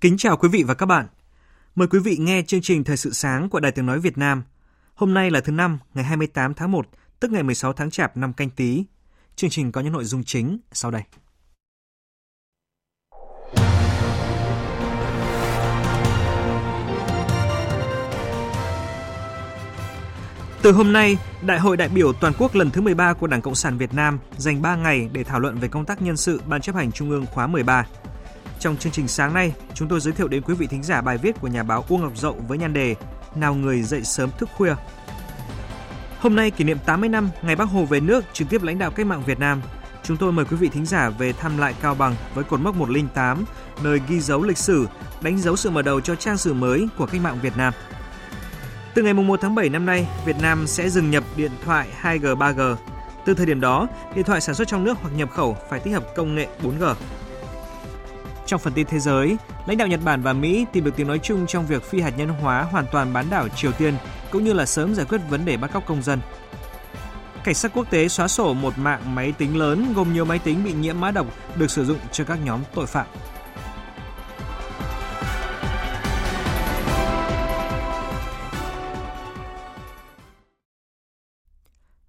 Kính chào quý vị và các bạn. Mời quý vị nghe chương trình Thời sự sáng của Đài Tiếng Nói Việt Nam. Hôm nay là thứ năm, ngày 28 tháng 1, tức ngày 16 tháng Chạp năm canh tí. Chương trình có những nội dung chính sau đây. Từ hôm nay, Đại hội đại biểu toàn quốc lần thứ 13 của Đảng Cộng sản Việt Nam dành 3 ngày để thảo luận về công tác nhân sự Ban chấp hành Trung ương khóa 13. Trong chương trình sáng nay, chúng tôi giới thiệu đến quý vị thính giả bài viết của nhà báo Uông Ngọc Dậu với nhan đề Nào người dậy sớm thức khuya. Hôm nay kỷ niệm 80 năm ngày Bác Hồ về nước trực tiếp lãnh đạo cách mạng Việt Nam. Chúng tôi mời quý vị thính giả về thăm lại Cao Bằng với cột mốc 108, nơi ghi dấu lịch sử, đánh dấu sự mở đầu cho trang sử mới của cách mạng Việt Nam. Từ ngày 1 tháng 7 năm nay, Việt Nam sẽ dừng nhập điện thoại 2G, 3G. Từ thời điểm đó, điện thoại sản xuất trong nước hoặc nhập khẩu phải tích hợp công nghệ 4G. Trong phần tin thế giới, lãnh đạo Nhật Bản và Mỹ tìm được tiếng nói chung trong việc phi hạt nhân hóa hoàn toàn bán đảo Triều Tiên, cũng như là sớm giải quyết vấn đề bắt cóc công dân. Cảnh sát quốc tế xóa sổ một mạng máy tính lớn gồm nhiều máy tính bị nhiễm mã độc được sử dụng cho các nhóm tội phạm.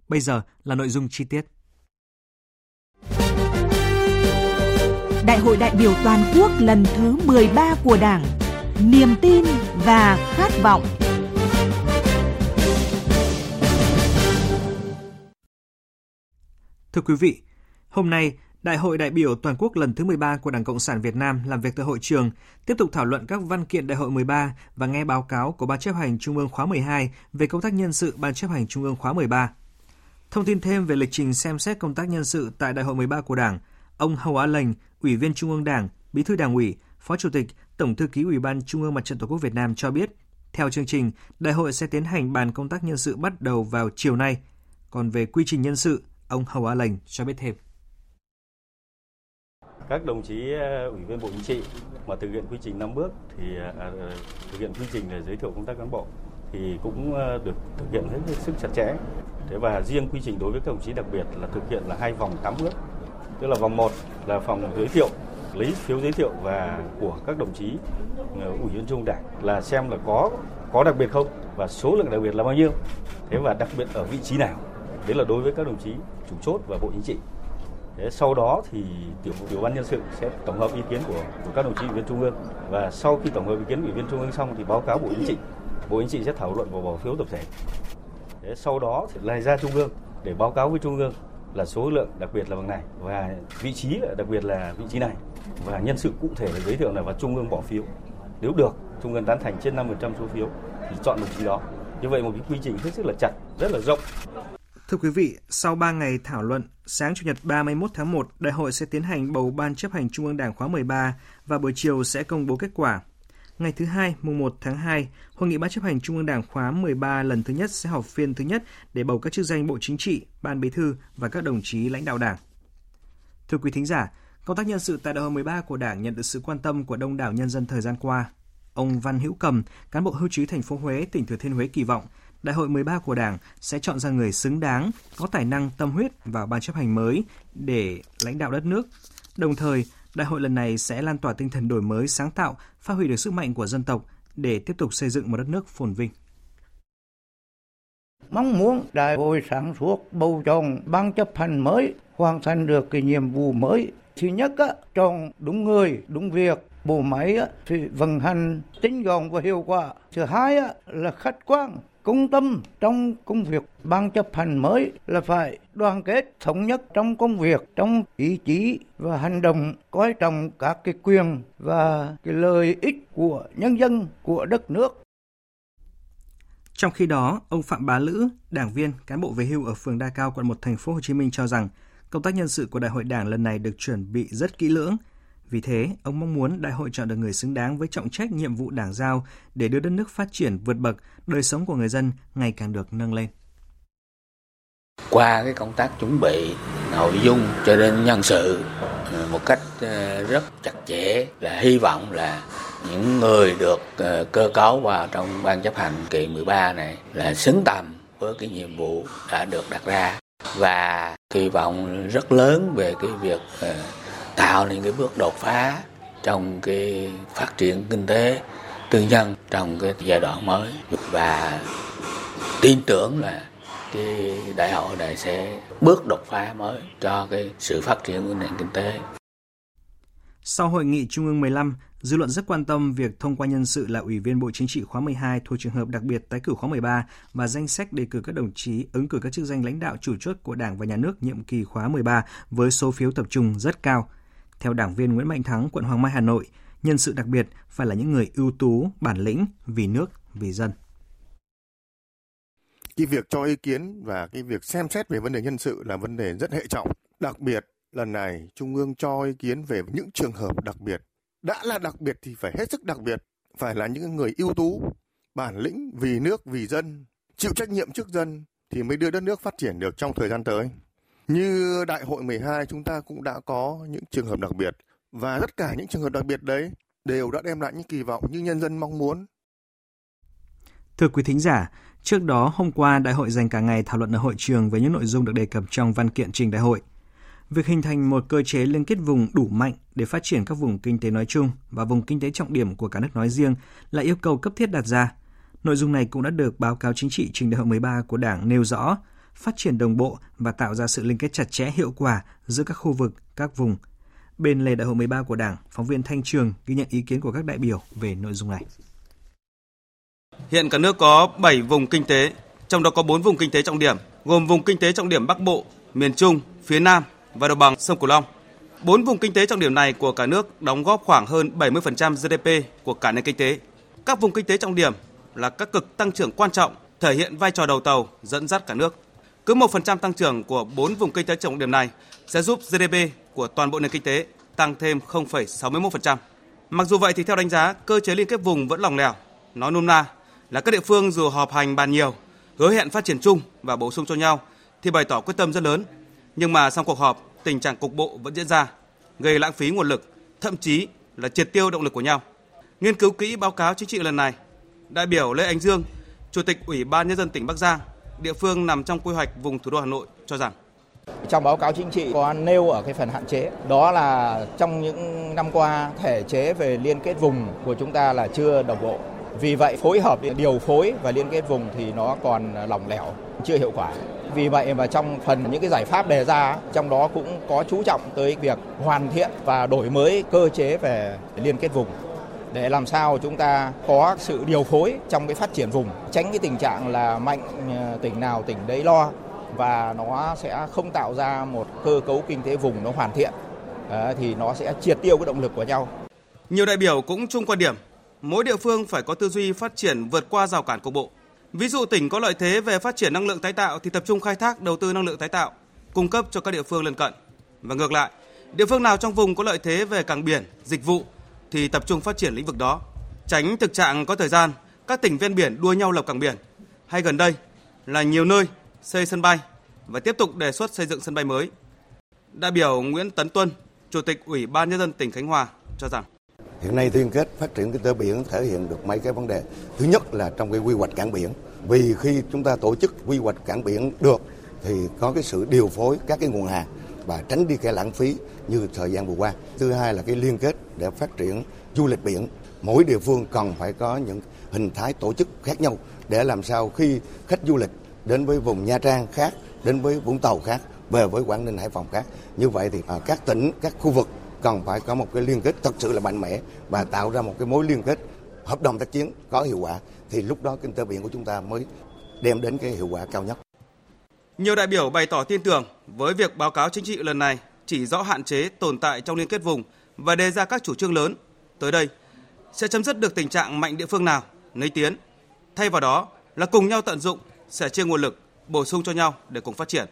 Bây giờ là nội dung chi tiết. Đại hội đại biểu toàn quốc lần thứ 13 của Đảng. Niềm tin và khát vọng. Thưa quý vị, hôm nay Đại hội đại biểu toàn quốc lần thứ 13 của Đảng Cộng sản Việt Nam làm việc tại hội trường, tiếp tục thảo luận các văn kiện đại hội 13 và nghe báo cáo của Ban chấp hành Trung ương khóa 12 về công tác nhân sự Ban chấp hành Trung ương khóa 13. Thông tin thêm về lịch trình xem xét công tác nhân sự tại Đại hội 13 của Đảng, ông Hầu Á Lành, Ủy viên Trung ương Đảng, Bí thư Đảng ủy, Phó Chủ tịch, Tổng thư ký Ủy ban Trung ương Mặt trận Tổ quốc Việt Nam cho biết, theo chương trình, đại hội sẽ tiến hành bàn công tác nhân sự bắt đầu vào chiều nay. Còn về quy trình nhân sự, ông Hầu Á Lành cho biết thêm. Các đồng chí ờ, Ủy viên Bộ Chính trị mà thực hiện quy trình 5 bước thì à, thực hiện quy trình để giới thiệu công tác cán bộ thì cũng được thực hiện hết sức chặt chẽ. Thế và riêng quy trình đối với các đồng chí đặc biệt là thực hiện là hai vòng 8 bước tức là vòng 1 là phòng giới thiệu lấy phiếu giới thiệu và của các đồng chí ờ, ủy viên trung đảng là xem là có có đặc biệt không và số lượng đặc biệt là bao nhiêu. Thế và đặc biệt ở vị trí nào. Đấy là đối với các đồng chí chủ chốt và bộ chính trị. Thế sau đó thì tiểu tiểu ban nhân sự sẽ tổng hợp ý kiến của, của các đồng chí ủy viên trung ương. Và sau khi tổng hợp ý kiến ủy viên trung ương xong thì báo cáo bộ chính trị. Bộ chính trị sẽ thảo luận và bỏ phiếu tập thể. Thế sau đó thì lại ra trung ương để báo cáo với trung ương là số lượng đặc biệt là bằng này và vị trí là đặc biệt là vị trí này và nhân sự cụ thể là giới thiệu là và trung ương bỏ phiếu. Nếu được trung ương tán thành trên 5% số phiếu thì chọn đồng chí đó. Như vậy một cái quy trình hết sức là chặt rất là rộng. Thưa quý vị, sau 3 ngày thảo luận, sáng Chủ nhật 31 tháng 1, đại hội sẽ tiến hành bầu Ban chấp hành Trung ương Đảng khóa 13 và buổi chiều sẽ công bố kết quả. Ngày thứ hai, mùng 1 tháng 2, Hội nghị Ban chấp hành Trung ương Đảng khóa 13 lần thứ nhất sẽ họp phiên thứ nhất để bầu các chức danh Bộ Chính trị, Ban Bí thư và các đồng chí lãnh đạo Đảng. Thưa quý thính giả, công tác nhân sự tại đại hội 13 của Đảng nhận được sự quan tâm của đông đảo nhân dân thời gian qua. Ông Văn Hữu Cầm, cán bộ hưu trí thành phố Huế, tỉnh Thừa Thiên Huế kỳ vọng Đại hội 13 của Đảng sẽ chọn ra người xứng đáng, có tài năng, tâm huyết vào ban chấp hành mới để lãnh đạo đất nước. Đồng thời, Đại hội lần này sẽ lan tỏa tinh thần đổi mới, sáng tạo, phát huy được sức mạnh của dân tộc để tiếp tục xây dựng một đất nước phồn vinh. Mong muốn đại hội sáng suốt bầu chọn ban chấp hành mới hoàn thành được cái nhiệm vụ mới. Thứ nhất, á, chọn đúng người, đúng việc, bộ máy á, thì vận hành tinh gọn và hiệu quả. Thứ hai á, là khách quan, công tâm trong công việc ban chấp hành mới là phải đoàn kết thống nhất trong công việc trong ý chí và hành động coi trọng các cái quyền và cái lợi ích của nhân dân của đất nước trong khi đó, ông Phạm Bá Lữ, đảng viên, cán bộ về hưu ở phường Đa Cao, quận 1 thành phố Hồ Chí Minh cho rằng công tác nhân sự của đại hội đảng lần này được chuẩn bị rất kỹ lưỡng. Vì thế, ông mong muốn đại hội chọn được người xứng đáng với trọng trách nhiệm vụ đảng giao để đưa đất nước phát triển vượt bậc, đời sống của người dân ngày càng được nâng lên. Qua cái công tác chuẩn bị nội dung cho đến nhân sự ờ, một cách ờ, rất chặt chẽ là hy vọng là những người được ờ, cơ cấu vào trong ban chấp hành kỳ 13 này là xứng tầm với cái nhiệm vụ đã được đặt ra và kỳ vọng rất lớn về cái việc tạo nên cái bước đột phá trong cái phát triển kinh tế tư nhân trong cái giai đoạn mới và tin tưởng là cái đại hội này sẽ bước đột phá mới cho cái sự phát triển của nền kinh tế. Sau hội nghị Trung ương 15, Dư luận rất quan tâm việc thông qua nhân sự là Ủy viên Bộ Chính trị khóa 12 thuộc trường hợp đặc biệt tái cử khóa 13 và danh sách đề cử các đồng chí ứng cử các chức danh lãnh đạo chủ chốt của Đảng và Nhà nước nhiệm kỳ khóa 13 với số phiếu tập trung rất cao. Theo đảng viên Nguyễn Mạnh Thắng, quận Hoàng Mai, Hà Nội, nhân sự đặc biệt phải là những người ưu tú, bản lĩnh, vì nước, vì dân. Cái việc cho ý kiến và cái việc xem xét về vấn đề nhân sự là vấn đề rất hệ trọng. Đặc biệt lần này Trung ương cho ý kiến về những trường hợp đặc biệt đã là đặc biệt thì phải hết sức đặc biệt, phải là những người ưu tú, bản lĩnh vì nước, vì dân, chịu trách nhiệm trước dân thì mới đưa đất nước phát triển được trong thời gian tới. Như đại hội 12 chúng ta cũng đã có những trường hợp đặc biệt và tất cả những trường hợp đặc biệt đấy đều đã đem lại những kỳ vọng như nhân dân mong muốn. Thưa quý thính giả, trước đó hôm qua đại hội dành cả ngày thảo luận ở hội trường về những nội dung được đề cập trong văn kiện trình đại hội việc hình thành một cơ chế liên kết vùng đủ mạnh để phát triển các vùng kinh tế nói chung và vùng kinh tế trọng điểm của cả nước nói riêng là yêu cầu cấp thiết đặt ra. Nội dung này cũng đã được báo cáo chính trị trình đại hội 13 của Đảng nêu rõ, phát triển đồng bộ và tạo ra sự liên kết chặt chẽ hiệu quả giữa các khu vực, các vùng. Bên lề đại hội 13 của Đảng, phóng viên Thanh Trường ghi nhận ý kiến của các đại biểu về nội dung này. Hiện cả nước có 7 vùng kinh tế, trong đó có 4 vùng kinh tế trọng điểm, gồm vùng kinh tế trọng điểm Bắc Bộ, miền Trung, phía Nam và đồng bằng sông Cửu Long. Bốn vùng kinh tế trọng điểm này của cả nước đóng góp khoảng hơn 70% GDP của cả nền kinh tế. Các vùng kinh tế trọng điểm là các cực tăng trưởng quan trọng, thể hiện vai trò đầu tàu dẫn dắt cả nước. Cứ 1% tăng trưởng của bốn vùng kinh tế trọng điểm này sẽ giúp GDP của toàn bộ nền kinh tế tăng thêm 0,61%. Mặc dù vậy thì theo đánh giá, cơ chế liên kết vùng vẫn lỏng lẻo. Nói nôm na là các địa phương dù họp hành bàn nhiều, hứa hẹn phát triển chung và bổ sung cho nhau thì bày tỏ quyết tâm rất lớn nhưng mà sau cuộc họp, tình trạng cục bộ vẫn diễn ra, gây lãng phí nguồn lực, thậm chí là triệt tiêu động lực của nhau. Nghiên cứu kỹ báo cáo chính trị lần này, đại biểu Lê Ánh Dương, Chủ tịch Ủy ban Nhân dân tỉnh Bắc Giang, địa phương nằm trong quy hoạch vùng thủ đô Hà Nội cho rằng. Trong báo cáo chính trị, có nêu ở cái phần hạn chế. Đó là trong những năm qua, thể chế về liên kết vùng của chúng ta là chưa đồng bộ. Vì vậy, phối hợp, điều phối và liên kết vùng thì nó còn lỏng lẻo, chưa hiệu quả. Vì vậy mà trong phần những cái giải pháp đề ra, trong đó cũng có chú trọng tới việc hoàn thiện và đổi mới cơ chế về liên kết vùng để làm sao chúng ta có sự điều phối trong cái phát triển vùng tránh cái tình trạng là mạnh ờ, tỉnh nào tỉnh đấy lo và nó sẽ không tạo ra một cơ cấu kinh tế vùng nó hoàn thiện ờ, thì nó sẽ triệt tiêu cái động lực của nhau. Nhiều đại biểu cũng chung quan điểm mỗi địa phương phải có tư duy phát triển vượt qua rào cản cục bộ. Ví dụ tỉnh có lợi thế về phát triển năng lượng tái tạo thì tập trung khai thác đầu tư năng lượng tái tạo, cung cấp cho các địa phương lân cận. Và ngược lại, địa phương nào trong vùng có lợi thế về cảng biển, dịch vụ thì tập trung phát triển lĩnh vực đó, tránh thực trạng có thời gian các tỉnh ven biển đua nhau lập cảng biển hay gần đây là nhiều nơi xây sân bay và tiếp tục đề xuất xây dựng sân bay mới. Đại biểu Nguyễn Tấn Tuân, Chủ tịch Ủy ban nhân dân tỉnh Khánh Hòa cho rằng Hiện nay liên kết phát triển kinh tế biển thể hiện được mấy cái vấn đề. Thứ nhất là trong cái quy hoạch cảng biển. Vì khi chúng ta tổ chức quy hoạch cảng biển được thì có cái sự điều phối các cái nguồn hàng và tránh đi cái lãng phí như thời gian vừa qua. Thứ hai là cái liên kết để phát triển du lịch biển. Mỗi địa phương cần phải có những hình thái tổ chức khác nhau để làm sao khi khách du lịch đến với vùng Nha Trang khác, đến với Vũng Tàu khác, về với Quảng Ninh, Hải Phòng khác. Như vậy thì à, các tỉnh, các khu vực cần phải có một cái liên kết thật sự là mạnh mẽ và tạo ra một cái mối liên kết hợp đồng tác chiến có hiệu quả thì lúc đó kinh tế biển của chúng ta mới đem đến cái hiệu quả cao nhất. Nhiều đại biểu bày tỏ tin tưởng với việc báo cáo chính trị lần này chỉ rõ hạn chế tồn tại trong liên kết vùng và đề ra các chủ trương lớn. Tới đây sẽ chấm dứt được tình trạng mạnh địa phương nào nấy tiến. Thay vào đó là cùng nhau tận dụng, sẻ chia nguồn lực, bổ sung cho nhau để cùng phát triển.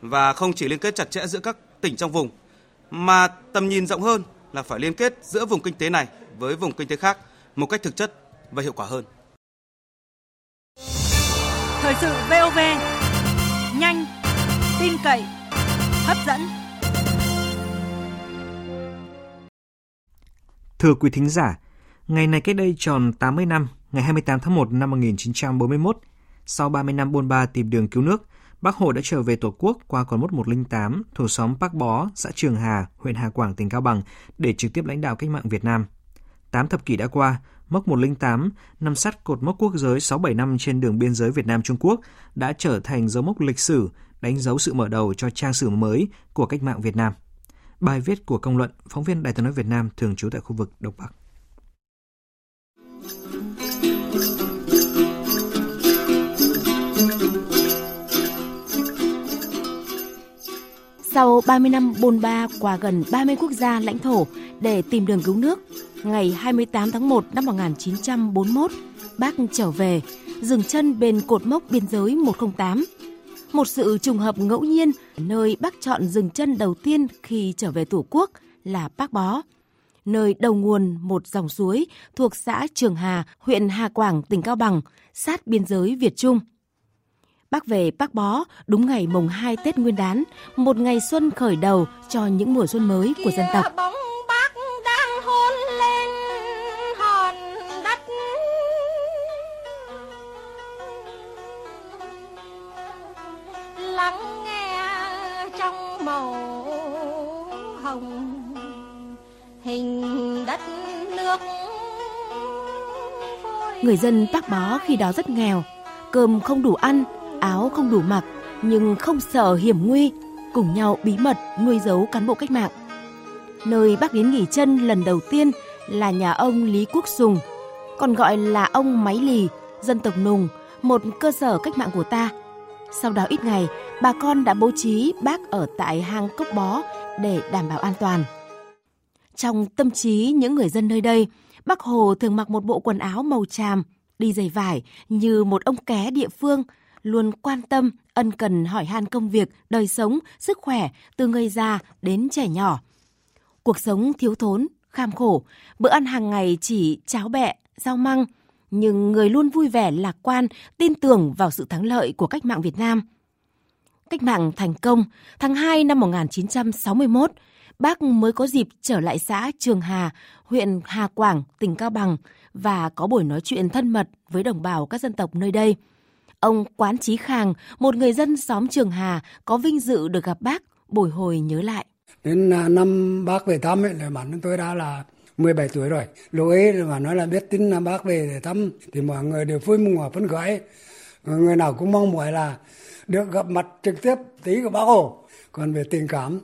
Và không chỉ liên kết chặt chẽ giữa các tỉnh trong vùng, mà tầm nhìn rộng hơn là phải liên kết giữa vùng kinh tế này với vùng kinh tế khác một cách thực chất và hiệu quả hơn. Thời sự VOV, nhanh, tin cậy, hấp dẫn. Thưa quý thính giả, ngày này cách đây tròn 80 năm, ngày 28 tháng 1 năm 1941, sau 30 năm bôn ba tìm đường cứu nước, Bác Hồ đã trở về Tổ quốc qua con mốt 108 thuộc xóm Bắc Bó, xã Trường Hà, huyện Hà Quảng, tỉnh Cao Bằng để trực tiếp lãnh đạo cách mạng Việt Nam. Tám thập kỷ đã qua, mốc 108 nằm sát cột mốc quốc giới 675 trên đường biên giới Việt Nam Trung Quốc đã trở thành dấu mốc lịch sử đánh dấu sự mở đầu cho trang sử mới của cách mạng Việt Nam. Bài viết của công luận, phóng viên Đài tiếng nói Việt Nam thường trú tại khu vực Đông Bắc. Sau 30 năm bôn ba qua gần 30 quốc gia lãnh thổ để tìm đường cứu nước, ngày 28 tháng 1 năm 1941, bác trở về, dừng chân bên cột mốc biên giới 108. Một sự trùng hợp ngẫu nhiên, nơi bác chọn dừng chân đầu tiên khi trở về Tổ quốc là Bác Bó, nơi đầu nguồn một dòng suối thuộc xã Trường Hà, huyện Hà Quảng, tỉnh Cao Bằng, sát biên giới Việt Trung. Bác về Bác Bó đúng ngày mùng 2 Tết Nguyên đán, một ngày xuân khởi đầu cho những mùa xuân mới của dân tộc. Màu hồng hình đất nước Người dân Bác Bó khi đó rất nghèo, cơm không đủ ăn, áo không đủ mặc, nhưng không sợ hiểm nguy, cùng nhau bí mật nuôi giấu cán bộ cách mạng. Nơi bác đến nghỉ chân lần đầu tiên là nhà ông Lý Quốc Sùng, còn gọi là ông Máy Lì, dân tộc Nùng, một cơ sở cách mạng của ta. Sau đó ít ngày, bà con đã bố trí bác ở tại hang Cốc Bó để đảm bảo an toàn. Trong tâm trí những người dân nơi đây, Bác Hồ thường mặc một bộ quần áo màu tràm, đi giày vải như một ông ké địa phương, luôn quan tâm, ân cần hỏi han công việc, đời sống, sức khỏe từ người già đến trẻ nhỏ. Cuộc sống thiếu thốn, kham khổ, bữa ăn hàng ngày chỉ cháo bẹ, rau măng, nhưng người luôn vui vẻ lạc quan, tin tưởng vào sự thắng lợi của cách mạng Việt Nam. Cách mạng thành công, tháng 2 năm 1961, bác mới có dịp trở lại xã Trường Hà, huyện Hà Quảng, tỉnh Cao Bằng và có buổi nói chuyện thân mật với đồng bào các dân tộc nơi đây. Ông Quán Chí Khang, một người dân xóm Trường Hà, có vinh dự được gặp bác, bồi hồi nhớ lại. Đến à, năm bác về thăm ấy, là bản thân tôi đã là 17 tuổi rồi. Lúc ấy mà nói là biết tin là bác về để thăm thì mọi người đều vui mừng và phấn khởi. Người nào cũng mong mỏi là được gặp mặt trực tiếp tí của bác Hồ. Còn về tình cảm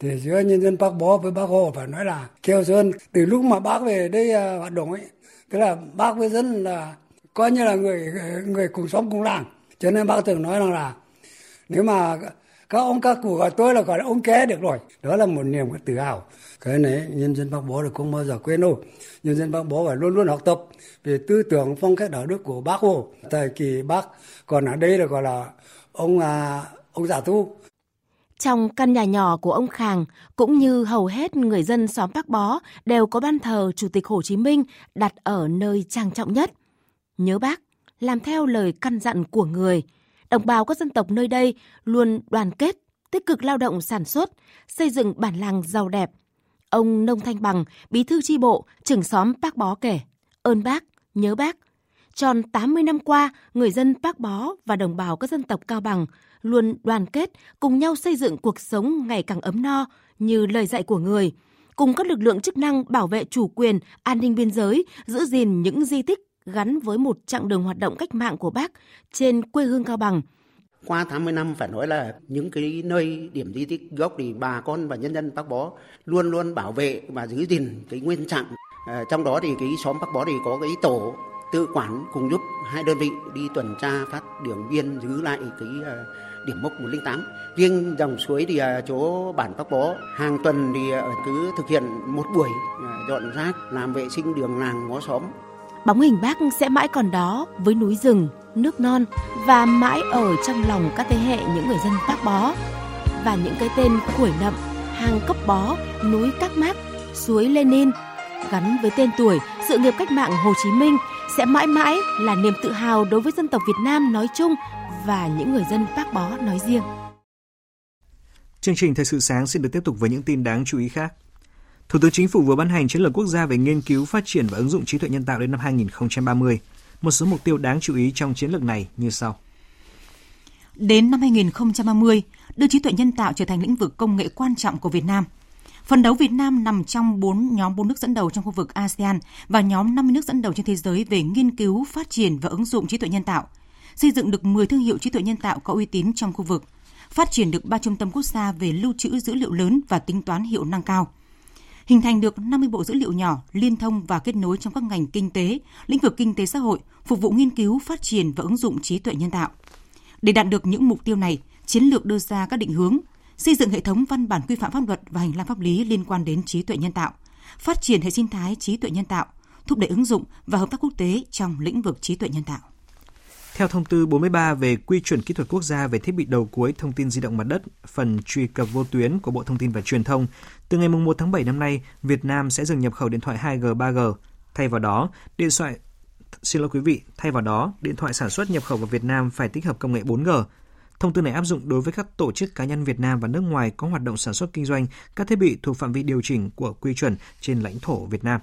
thì giữa nhân dân bác Bó với Bác Hồ phải nói là keo sơn. Từ lúc mà bác về đây à, hoạt động ấy, tức là bác với dân là coi như là người người cùng sống cùng làng. Cho nên bác thường nói rằng là nếu mà các ông các cụ gọi tôi là gọi là ông ké được rồi. Đó là một niềm tự hào. Cái này nhân dân bác Bó là không bao giờ quên đâu. Nhân dân bác Bó phải luôn luôn học tập về tư tưởng phong cách đạo đức của bác Hồ. Thời kỳ bác còn ở đây là gọi là ông à, ông giả thu trong căn nhà nhỏ của ông Khàng, cũng như hầu hết người dân xóm Bắc Bó đều có ban thờ Chủ tịch Hồ Chí Minh đặt ở nơi trang trọng nhất. Nhớ bác, làm theo lời căn dặn của người, đồng bào các dân tộc nơi đây luôn đoàn kết, tích cực lao động sản xuất, xây dựng bản làng giàu đẹp. Ông Nông Thanh Bằng, bí thư tri bộ, trưởng xóm Bác Bó kể, ơn bác, nhớ bác. Tròn 80 năm qua, người dân Bác Bó và đồng bào các dân tộc Cao Bằng luôn đoàn kết, cùng nhau xây dựng cuộc sống ngày càng ấm no như lời dạy của người, cùng các lực lượng chức năng bảo vệ chủ quyền, an ninh biên giới, giữ gìn những di tích gắn với một chặng đường hoạt động cách mạng của bác trên quê hương Cao Bằng. Qua 80 năm phải nói là những cái nơi điểm di tích gốc thì bà con và nhân dân Bắc Bó luôn luôn bảo vệ và giữ gìn cái nguyên trạng. À, trong đó thì cái xóm Bắc Bó thì có cái tổ tự quản cùng giúp hai đơn vị đi tuần tra phát đường biên giữ lại cái ờ, điểm mốc 108. Riêng dòng suối thì ờ, chỗ bản Bắc Bó hàng tuần thì cứ thực hiện một buổi dọn rác, làm vệ sinh đường làng ngõ xóm. Bóng hình bác sẽ mãi còn đó với núi rừng, nước non và mãi ở trong lòng các thế hệ những người dân bác Bó. Và những cái tên khuổi nậm, hang cấp bó, núi Các Mác, suối Lenin gắn với tên tuổi sự nghiệp cách mạng Hồ Chí Minh sẽ mãi mãi là niềm tự hào đối với dân tộc Việt Nam nói chung và những người dân Bác Bó nói riêng. Chương trình Thời sự sáng xin được tiếp tục với những tin đáng chú ý khác. Thủ tướng Chính phủ vừa ban hành chiến lược quốc gia về nghiên cứu, phát triển và ứng dụng trí tuệ nhân tạo đến năm 2030. Một số mục tiêu đáng chú ý trong chiến lược này như sau. Đến năm 2030, đưa trí tuệ nhân tạo trở thành lĩnh vực công nghệ quan trọng của Việt Nam. Phần đấu Việt Nam nằm trong 4 nhóm 4 nước dẫn đầu trong khu vực ASEAN và nhóm 50 nước dẫn đầu trên thế giới về nghiên cứu, phát triển và ứng dụng trí tuệ nhân tạo. Xây dựng được 10 thương hiệu trí tuệ nhân tạo có uy tín trong khu vực. Phát triển được 3 trung tâm quốc gia về lưu trữ dữ liệu lớn và tính toán hiệu năng cao hình thành được 50 bộ dữ liệu nhỏ liên thông và kết nối trong các ngành kinh tế, lĩnh vực kinh tế xã hội, phục vụ nghiên cứu, phát triển và ứng dụng trí tuệ nhân tạo. Để đạt được những mục tiêu này, chiến lược đưa ra các định hướng, xây dựng hệ thống văn bản quy phạm pháp luật và hành lang pháp lý liên quan đến trí tuệ nhân tạo, phát triển hệ sinh thái trí tuệ nhân tạo, thúc đẩy ứng dụng và hợp tác quốc tế trong lĩnh vực trí tuệ nhân tạo. Theo thông tư 43 về quy chuẩn kỹ thuật quốc gia về thiết bị đầu cuối thông tin di động mặt đất, phần truy cập vô tuyến của Bộ Thông tin và Truyền thông, từ ngày 1 tháng 7 năm nay, Việt Nam sẽ dừng nhập khẩu điện thoại 2G, 3G. Thay vào đó, điện thoại Xin lỗi quý vị, thay vào đó, điện thoại sản xuất nhập khẩu vào Việt Nam phải tích hợp công nghệ 4G. Thông tư này áp dụng đối với các tổ chức cá nhân Việt Nam và nước ngoài có hoạt động sản xuất kinh doanh các thiết bị thuộc phạm vi điều chỉnh của quy chuẩn trên lãnh thổ Việt Nam.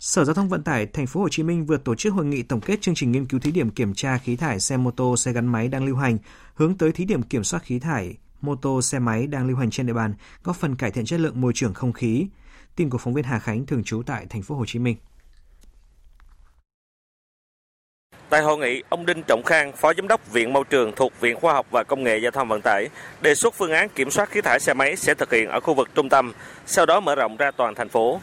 Sở Giao thông Vận tải Thành phố Hồ Chí Minh vừa tổ chức hội nghị tổng kết chương trình nghiên cứu thí điểm kiểm tra khí thải xe mô tô, xe gắn máy đang lưu hành, hướng tới thí điểm kiểm soát khí thải mô tô, xe máy đang lưu hành trên địa bàn, góp phần cải thiện chất lượng môi trường không khí. Tin của phóng viên Hà Khánh thường trú tại Thành phố Hồ Chí Minh. Tại hội nghị, ông Đinh Trọng Khang, Phó Giám đốc Viện Môi trường thuộc Viện Khoa học và Công nghệ Giao thông Vận tải, đề xuất phương án kiểm soát khí thải xe máy sẽ thực hiện ở khu vực trung tâm, sau đó mở rộng ra toàn thành phố.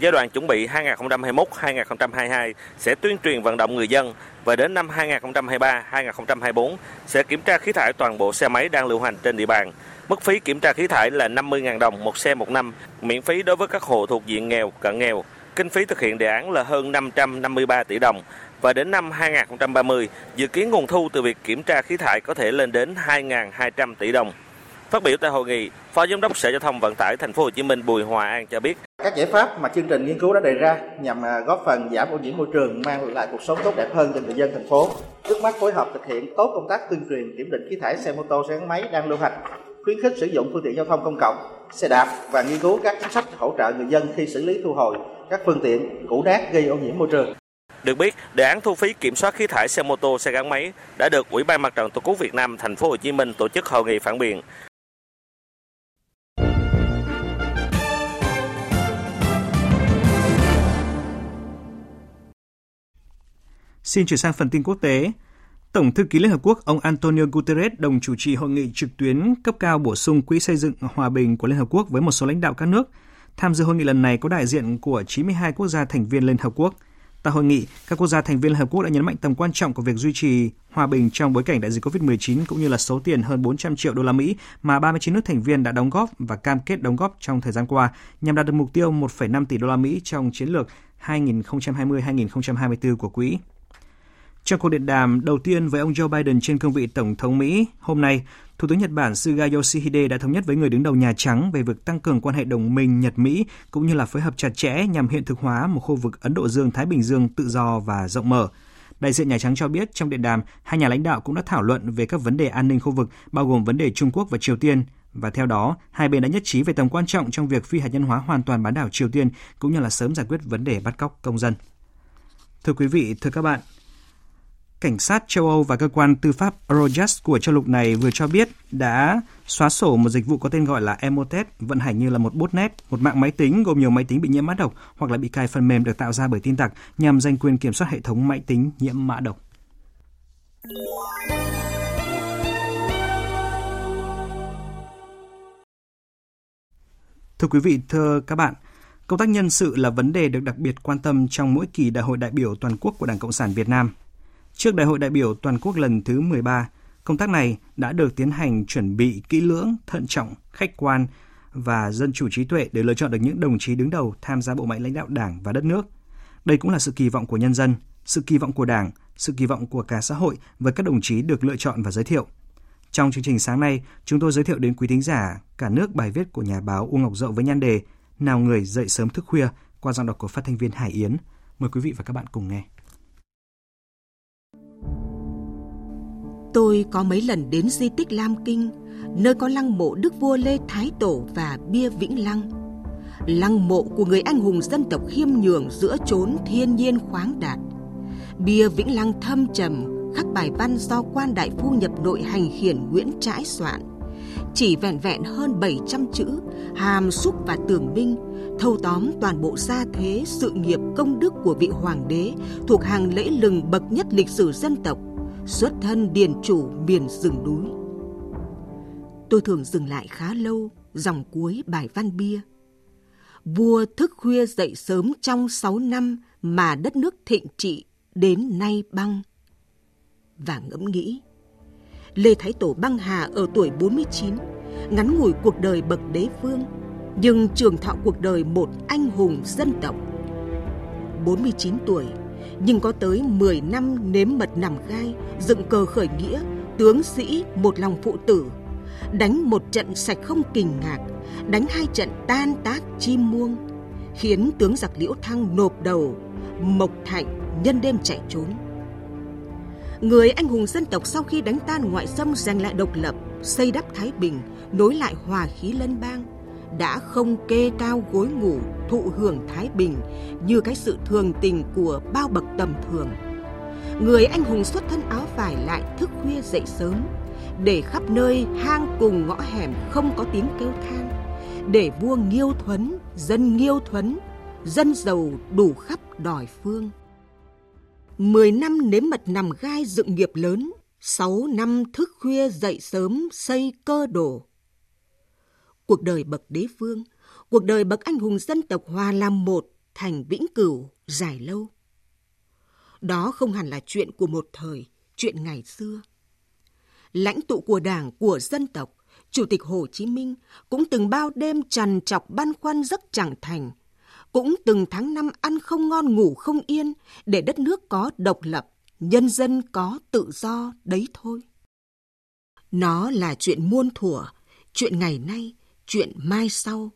Giai đoạn chuẩn bị 2021-2022 sẽ tuyên truyền vận động người dân và đến năm 2023-2024 sẽ kiểm tra khí thải toàn bộ xe máy đang lưu hành trên địa bàn. Mức phí kiểm tra khí thải là 50.000 đồng một xe một năm, miễn phí đối với các hộ thuộc diện nghèo, cận nghèo. Kinh phí thực hiện đề án là hơn 553 tỷ đồng và đến năm 2030 dự kiến nguồn thu từ việc kiểm tra khí thải có thể lên đến 2.200 tỷ đồng. Phát biểu tại hội nghị, Phó Giám đốc Sở Giao thông Vận tải Thành phố Hồ Chí Minh Bùi Hòa An cho biết các giải pháp mà chương trình nghiên cứu đã đề ra nhằm à, góp phần giảm ô nhiễm môi trường, mang lại cuộc sống tốt đẹp hơn cho người dân thành phố. Trước mắt phối hợp thực hiện tốt công tác tuyên truyền kiểm định khí thải xe mô tô, xe gắn máy đang lưu hành, khuyến khích sử dụng phương tiện giao thông công cộng, xe đạp và nghiên cứu các chính sách hỗ trợ người dân khi xử lý thu hồi các phương tiện cũ nát gây ô nhiễm môi trường. Được biết, đề án thu phí kiểm soát khí thải xe mô tô, xe gắn máy đã được Ủy ban Mặt trận Tổ quốc Việt Nam thành phố Hồ Chí Minh tổ chức hội nghị phản biện. Xin chuyển sang phần tin quốc tế. Tổng thư ký Liên Hợp Quốc ông Antonio Guterres đồng chủ trì hội nghị trực tuyến cấp cao bổ sung Quỹ xây dựng hòa bình của Liên Hợp Quốc với một số lãnh đạo các nước. Tham dự hội nghị lần này có đại diện của 92 quốc gia thành viên Liên Hợp Quốc. Tại hội nghị, các quốc gia thành viên Liên Hợp Quốc đã nhấn mạnh tầm quan trọng của việc duy trì hòa bình trong bối cảnh đại dịch COVID-19 cũng như là số tiền hơn 400 triệu đô la Mỹ mà 39 nước thành viên đã đóng góp và cam kết đóng góp trong thời gian qua nhằm đạt được mục tiêu 1,5 tỷ đô la Mỹ trong chiến lược 2020-2024 của quỹ. Trong cuộc điện đàm đầu tiên với ông Joe Biden trên cương vị Tổng thống Mỹ, hôm nay, Thủ tướng Nhật Bản Suga Yoshihide đã thống nhất với người đứng đầu Nhà Trắng về việc tăng cường quan hệ đồng minh Nhật-Mỹ cũng như là phối hợp chặt chẽ nhằm hiện thực hóa một khu vực Ấn Độ Dương-Thái Bình Dương tự do và rộng mở. Đại diện Nhà Trắng cho biết trong điện đàm, hai nhà lãnh đạo cũng đã thảo luận về các vấn đề an ninh khu vực, bao gồm vấn đề Trung Quốc và Triều Tiên, và theo đó, hai bên đã nhất trí về tầm quan trọng trong việc phi hạt nhân hóa hoàn toàn bán đảo Triều Tiên cũng như là sớm giải quyết vấn đề bắt cóc công dân. Thưa quý vị, thưa các bạn, Cảnh sát châu Âu và cơ quan tư pháp Eurojust của châu lục này vừa cho biết đã xóa sổ một dịch vụ có tên gọi là Emotet, vận hành như là một botnet, một mạng máy tính gồm nhiều máy tính bị nhiễm mã độc hoặc là bị cài phần mềm được tạo ra bởi tin tặc nhằm giành quyền kiểm soát hệ thống máy tính nhiễm mã độc. Thưa quý vị, thưa các bạn, Công tác nhân sự là vấn đề được đặc biệt quan tâm trong mỗi kỳ đại hội đại biểu toàn quốc của Đảng Cộng sản Việt Nam. Trước đại hội đại biểu toàn quốc lần thứ 13, công tác này đã được tiến hành chuẩn bị kỹ lưỡng, thận trọng, khách quan và dân chủ trí tuệ để lựa chọn được những đồng chí đứng đầu tham gia bộ máy lãnh đạo Đảng và đất nước. Đây cũng là sự kỳ vọng của nhân dân, sự kỳ vọng của Đảng, sự kỳ vọng của cả xã hội với các đồng chí được lựa chọn và giới thiệu. Trong chương trình sáng nay, chúng tôi giới thiệu đến quý thính giả cả nước bài viết của nhà báo Uông Ngọc Dậu với nhan đề Nào người dậy sớm thức khuya qua giọng đọc của phát thanh viên Hải Yến. Mời quý vị và các bạn cùng nghe. Tôi có mấy lần đến di tích Lam Kinh, nơi có lăng mộ Đức vua Lê Thái Tổ và bia Vĩnh Lăng. Lăng mộ của người anh hùng dân tộc khiêm nhường giữa chốn thiên nhiên khoáng đạt. Bia Vĩnh Lăng thâm trầm khắc bài văn do quan đại phu nhập nội hành khiển Nguyễn Trãi soạn. Chỉ vẹn vẹn hơn 700 chữ, hàm xúc và tường binh, thâu tóm toàn bộ gia thế, sự nghiệp, công đức của vị hoàng đế thuộc hàng lễ lừng bậc nhất lịch sử dân tộc, xuất thân điền chủ miền rừng núi. Tôi thường dừng lại khá lâu dòng cuối bài văn bia. Vua thức khuya dậy sớm trong sáu năm mà đất nước thịnh trị đến nay băng. Và ngẫm nghĩ, Lê Thái Tổ băng hà ở tuổi 49, ngắn ngủi cuộc đời bậc đế vương, nhưng trường thọ cuộc đời một anh hùng dân tộc. 49 tuổi, nhưng có tới 10 năm nếm mật nằm gai, dựng cờ khởi nghĩa, tướng sĩ một lòng phụ tử, đánh một trận sạch không kình ngạc, đánh hai trận tan tác chim muông, khiến tướng giặc Liễu Thăng nộp đầu, Mộc Thạnh nhân đêm chạy trốn. Người anh hùng dân tộc sau khi đánh tan ngoại xâm giành lại độc lập, xây đắp Thái Bình, nối lại hòa khí lân bang, đã không kê cao gối ngủ thụ hưởng Thái Bình như cái sự thường tình của bao bậc tầm thường. Người anh hùng xuất thân áo vải lại thức khuya dậy sớm, để khắp nơi hang cùng ngõ hẻm không có tiếng kêu than, để vua nghiêu thuấn, dân nghiêu thuấn, dân giàu đủ khắp đòi phương. Mười năm nếm mật nằm gai dựng nghiệp lớn, sáu năm thức khuya dậy sớm xây cơ đồ. Cuộc đời bậc đế vương, cuộc đời bậc anh hùng dân tộc hòa làm một thành vĩnh cửu dài lâu. Đó không hẳn là chuyện của một thời, chuyện ngày xưa. Lãnh tụ của đảng, của dân tộc, Chủ tịch Hồ Chí Minh cũng từng bao đêm trằn trọc băn khoăn giấc chẳng thành, cũng từng tháng năm ăn không ngon ngủ không yên để đất nước có độc lập, nhân dân có tự do đấy thôi. Nó là chuyện muôn thuở, chuyện ngày nay, chuyện mai sau,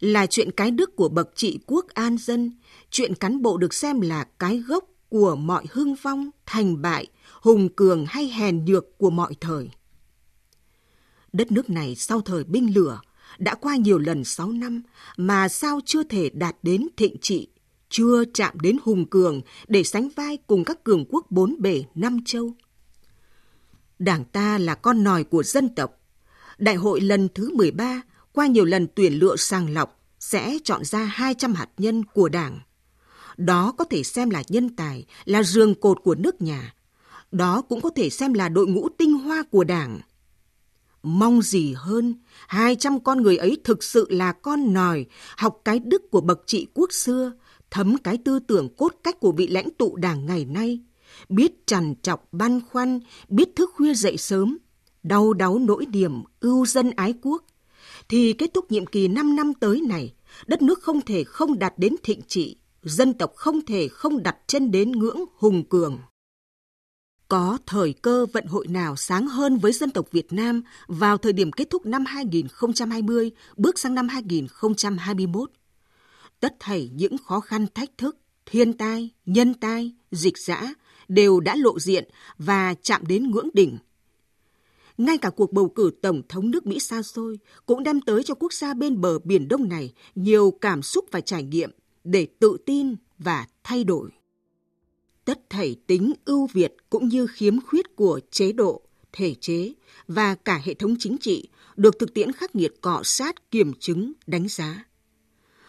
là chuyện cái đức của bậc trị quốc an dân, chuyện cán bộ được xem là cái gốc của mọi hưng vong, thành bại, hùng cường hay hèn nhược của mọi thời. Đất nước này sau thời binh lửa, đã qua nhiều lần 6 năm mà sao chưa thể đạt đến thịnh trị, chưa chạm đến hùng cường để sánh vai cùng các cường quốc bốn bể năm châu. Đảng ta là con nòi của dân tộc. Đại hội lần thứ 13 qua nhiều lần tuyển lựa sàng lọc sẽ chọn ra 200 hạt nhân của đảng. Đó có thể xem là nhân tài, là giường cột của nước nhà. Đó cũng có thể xem là đội ngũ tinh hoa của đảng – Mong gì hơn, 200 con người ấy thực sự là con nòi, học cái đức của bậc trị quốc xưa, thấm cái tư tưởng cốt cách của vị lãnh tụ đảng ngày nay, biết trằn trọc băn khoăn, biết thức khuya dậy sớm, đau đáu nỗi điểm, ưu dân ái quốc, thì kết thúc nhiệm kỳ 5 năm tới này, đất nước không thể không đạt đến thịnh trị, dân tộc không thể không đặt chân đến ngưỡng hùng cường. Có thời cơ vận hội nào sáng hơn với dân tộc Việt Nam vào thời điểm kết thúc năm 2020, bước sang năm 2021? Tất thảy những khó khăn thách thức, thiên tai, nhân tai, dịch giã đều đã lộ diện và chạm đến ngưỡng đỉnh. Ngay cả cuộc bầu cử Tổng thống nước Mỹ xa xôi cũng đem tới cho quốc gia bên bờ Biển Đông này nhiều cảm xúc và trải nghiệm để tự tin và thay đổi tất thảy tính ưu việt cũng như khiếm khuyết của chế độ, thể chế và cả hệ thống chính trị được thực tiễn khắc nghiệt cọ sát, kiểm chứng, đánh giá.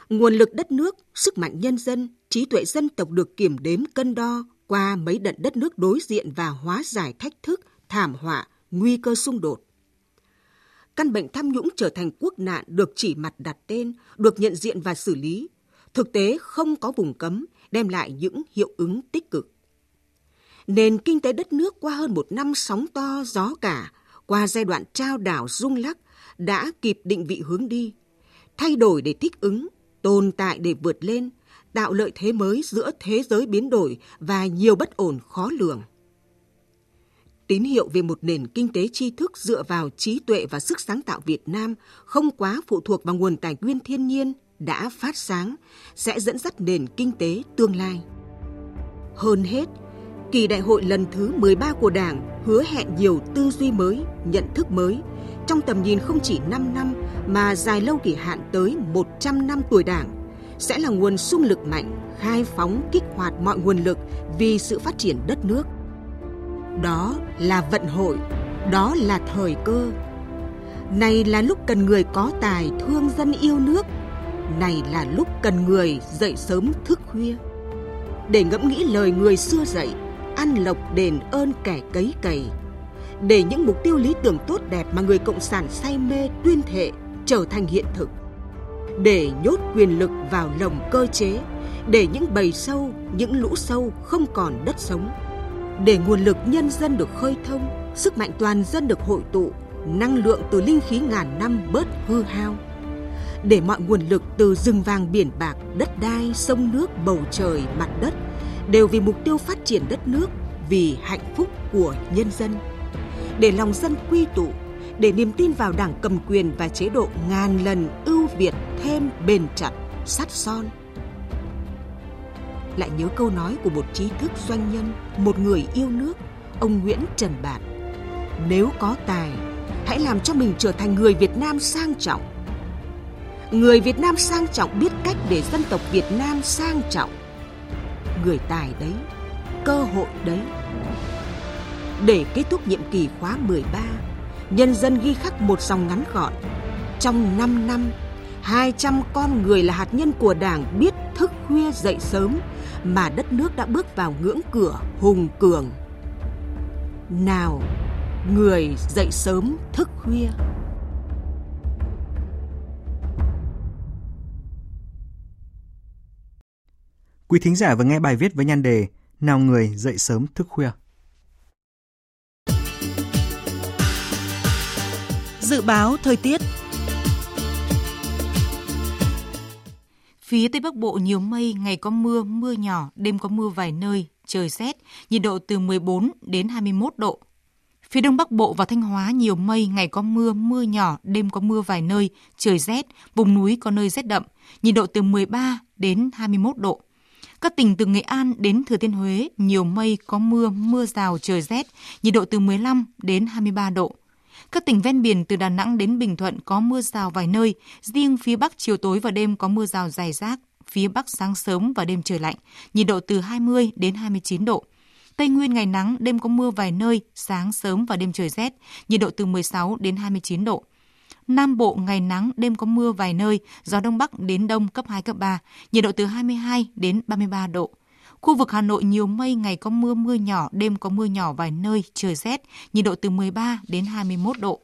Nguồn lực đất nước, sức mạnh nhân dân, trí tuệ dân tộc được kiểm đếm cân đo qua mấy đợt đất nước đối diện và hóa giải thách thức, thảm họa, nguy cơ xung đột. Căn bệnh tham nhũng trở thành quốc nạn được chỉ mặt đặt tên, được nhận diện và xử lý, Thực tế không có vùng cấm đem lại những hiệu ứng tích cực. Nền kinh tế đất nước qua hơn một năm sóng to gió cả, qua giai đoạn trao đảo rung lắc, đã kịp định vị hướng đi, thay đổi để thích ứng, tồn tại để vượt lên, tạo lợi thế mới giữa thế giới biến đổi và nhiều bất ổn khó lường. Tín hiệu về một nền kinh tế tri thức dựa vào trí tuệ và sức sáng tạo Việt Nam không quá phụ thuộc vào nguồn tài nguyên thiên nhiên đã phát sáng sẽ dẫn dắt nền kinh tế tương lai. Hơn hết, kỳ đại hội lần thứ 13 của Đảng hứa hẹn nhiều tư duy mới, nhận thức mới trong tầm nhìn không chỉ 5 năm mà dài lâu kỳ hạn tới 100 năm tuổi Đảng sẽ là nguồn sung lực mạnh, khai phóng kích hoạt mọi nguồn lực vì sự phát triển đất nước. Đó là vận hội, đó là thời cơ. Này là lúc cần người có tài thương dân yêu nước, này là lúc cần người dậy sớm thức khuya. Để ngẫm nghĩ lời người xưa dạy, ăn lộc đền ơn kẻ cấy cày, để những mục tiêu lý tưởng tốt đẹp mà người cộng sản say mê tuyên thệ trở thành hiện thực để nhốt quyền lực vào lồng cơ chế để những bầy sâu những lũ sâu không còn đất sống để nguồn lực nhân dân được khơi thông sức mạnh toàn dân được hội tụ năng lượng từ linh khí ngàn năm bớt hư hao để mọi nguồn lực từ rừng vàng biển bạc đất đai sông nước bầu trời mặt đất đều vì mục tiêu phát triển đất nước vì hạnh phúc của nhân dân để lòng dân quy tụ để niềm tin vào đảng cầm quyền và chế độ ngàn lần ưu việt thêm bền chặt, sắt son. Lại nhớ câu nói của một trí thức doanh nhân, một người yêu nước, ông Nguyễn Trần Bạt. Nếu có tài, hãy làm cho mình trở thành người Việt Nam sang trọng. Người Việt Nam sang trọng biết cách để dân tộc Việt Nam sang trọng. Người tài đấy, cơ hội đấy. Để kết thúc nhiệm kỳ khóa 13, nhân dân ghi khắc một dòng ngắn gọn. Trong 5 năm, 200 con người là hạt nhân của Đảng biết thức khuya dậy sớm mà đất nước đã bước vào ngưỡng cửa hùng cường. Nào, người dậy sớm thức khuya. Quý thính giả vừa nghe bài viết với nhan đề Nào người dậy sớm thức khuya. Dự báo thời tiết Phía Tây Bắc Bộ nhiều mây, ngày có mưa, mưa nhỏ, đêm có mưa vài nơi, trời rét, nhiệt độ từ 14 đến 21 độ. Phía Đông Bắc Bộ và Thanh Hóa nhiều mây, ngày có mưa, mưa nhỏ, đêm có mưa vài nơi, trời rét, vùng núi có nơi rét đậm, nhiệt độ từ 13 đến 21 độ. Các tỉnh từ Nghệ An đến Thừa Thiên Huế nhiều mây, có mưa, mưa rào, trời rét, nhiệt độ từ 15 đến 23 độ. Các tỉnh ven biển từ Đà Nẵng đến Bình Thuận có mưa rào vài nơi, riêng phía Bắc chiều tối và đêm có mưa rào dài rác, phía Bắc sáng sớm và đêm trời lạnh, nhiệt độ từ 20 đến 29 độ. Tây Nguyên ngày nắng, đêm có mưa vài nơi, sáng sớm và đêm trời rét, nhiệt độ từ 16 đến 29 độ. Nam Bộ ngày nắng, đêm có mưa vài nơi, gió Đông Bắc đến Đông cấp 2, cấp 3, nhiệt độ từ 22 đến 33 độ. Khu vực Hà Nội nhiều mây, ngày có mưa mưa nhỏ, đêm có mưa nhỏ vài nơi, trời rét, nhiệt độ từ 13 đến 21 độ.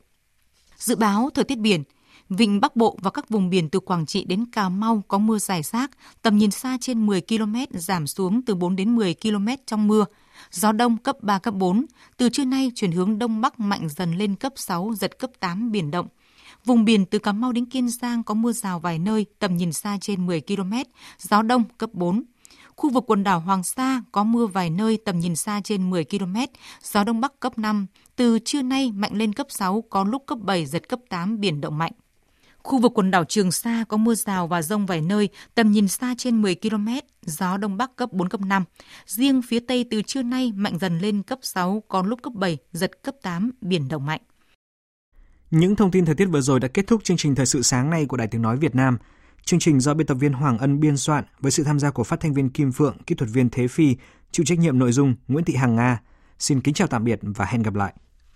Dự báo thời tiết biển, Vịnh Bắc Bộ và các vùng biển từ Quảng Trị đến Cà Mau có mưa rải rác, tầm nhìn xa trên 10 km giảm xuống từ 4 đến 10 km trong mưa. Gió đông cấp 3, cấp 4, từ trưa nay chuyển hướng đông bắc mạnh dần lên cấp 6, giật cấp 8 biển động. Vùng biển từ Cà Mau đến Kiên Giang có mưa rào vài nơi, tầm nhìn xa trên 10 km, gió đông cấp 4. Khu vực quần đảo Hoàng Sa có mưa vài nơi tầm nhìn xa trên 10 km, gió đông bắc cấp 5, từ trưa nay mạnh lên cấp 6, có lúc cấp 7, giật cấp 8, biển động mạnh. Khu vực quần đảo Trường Sa có mưa rào và rông vài nơi, tầm nhìn xa trên 10 km, gió đông bắc cấp 4, cấp 5. Riêng phía Tây từ trưa nay mạnh dần lên cấp 6, có lúc cấp 7, giật cấp 8, biển động mạnh. Những thông tin thời tiết vừa rồi đã kết thúc chương trình Thời sự sáng nay của Đài Tiếng Nói Việt Nam. Chương trình do biên tập viên Hoàng Ân biên soạn với sự tham gia của phát thanh viên Kim Phượng, kỹ thuật viên Thế Phi, chịu trách nhiệm nội dung Nguyễn Thị Hằng Nga. Xin kính chào tạm biệt và hẹn gặp lại.